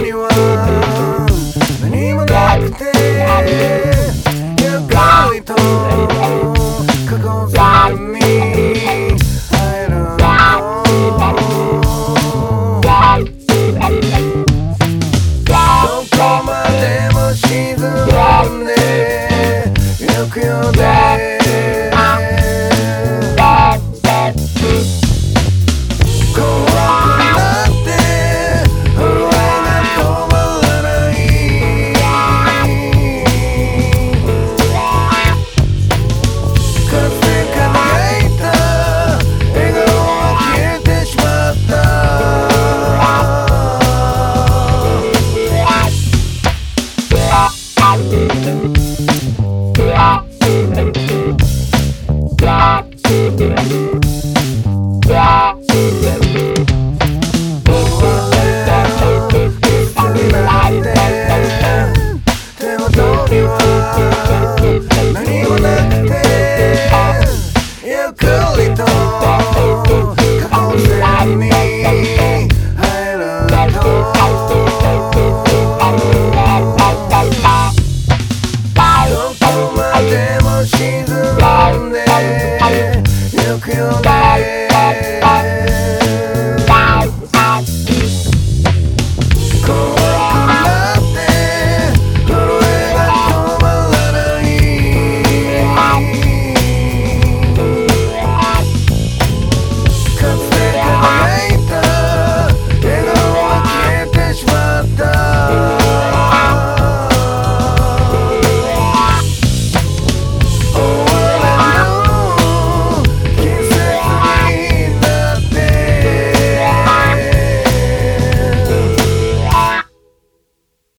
には何もなくてゆっりとざに入るどこまでもんでゆく Yeah.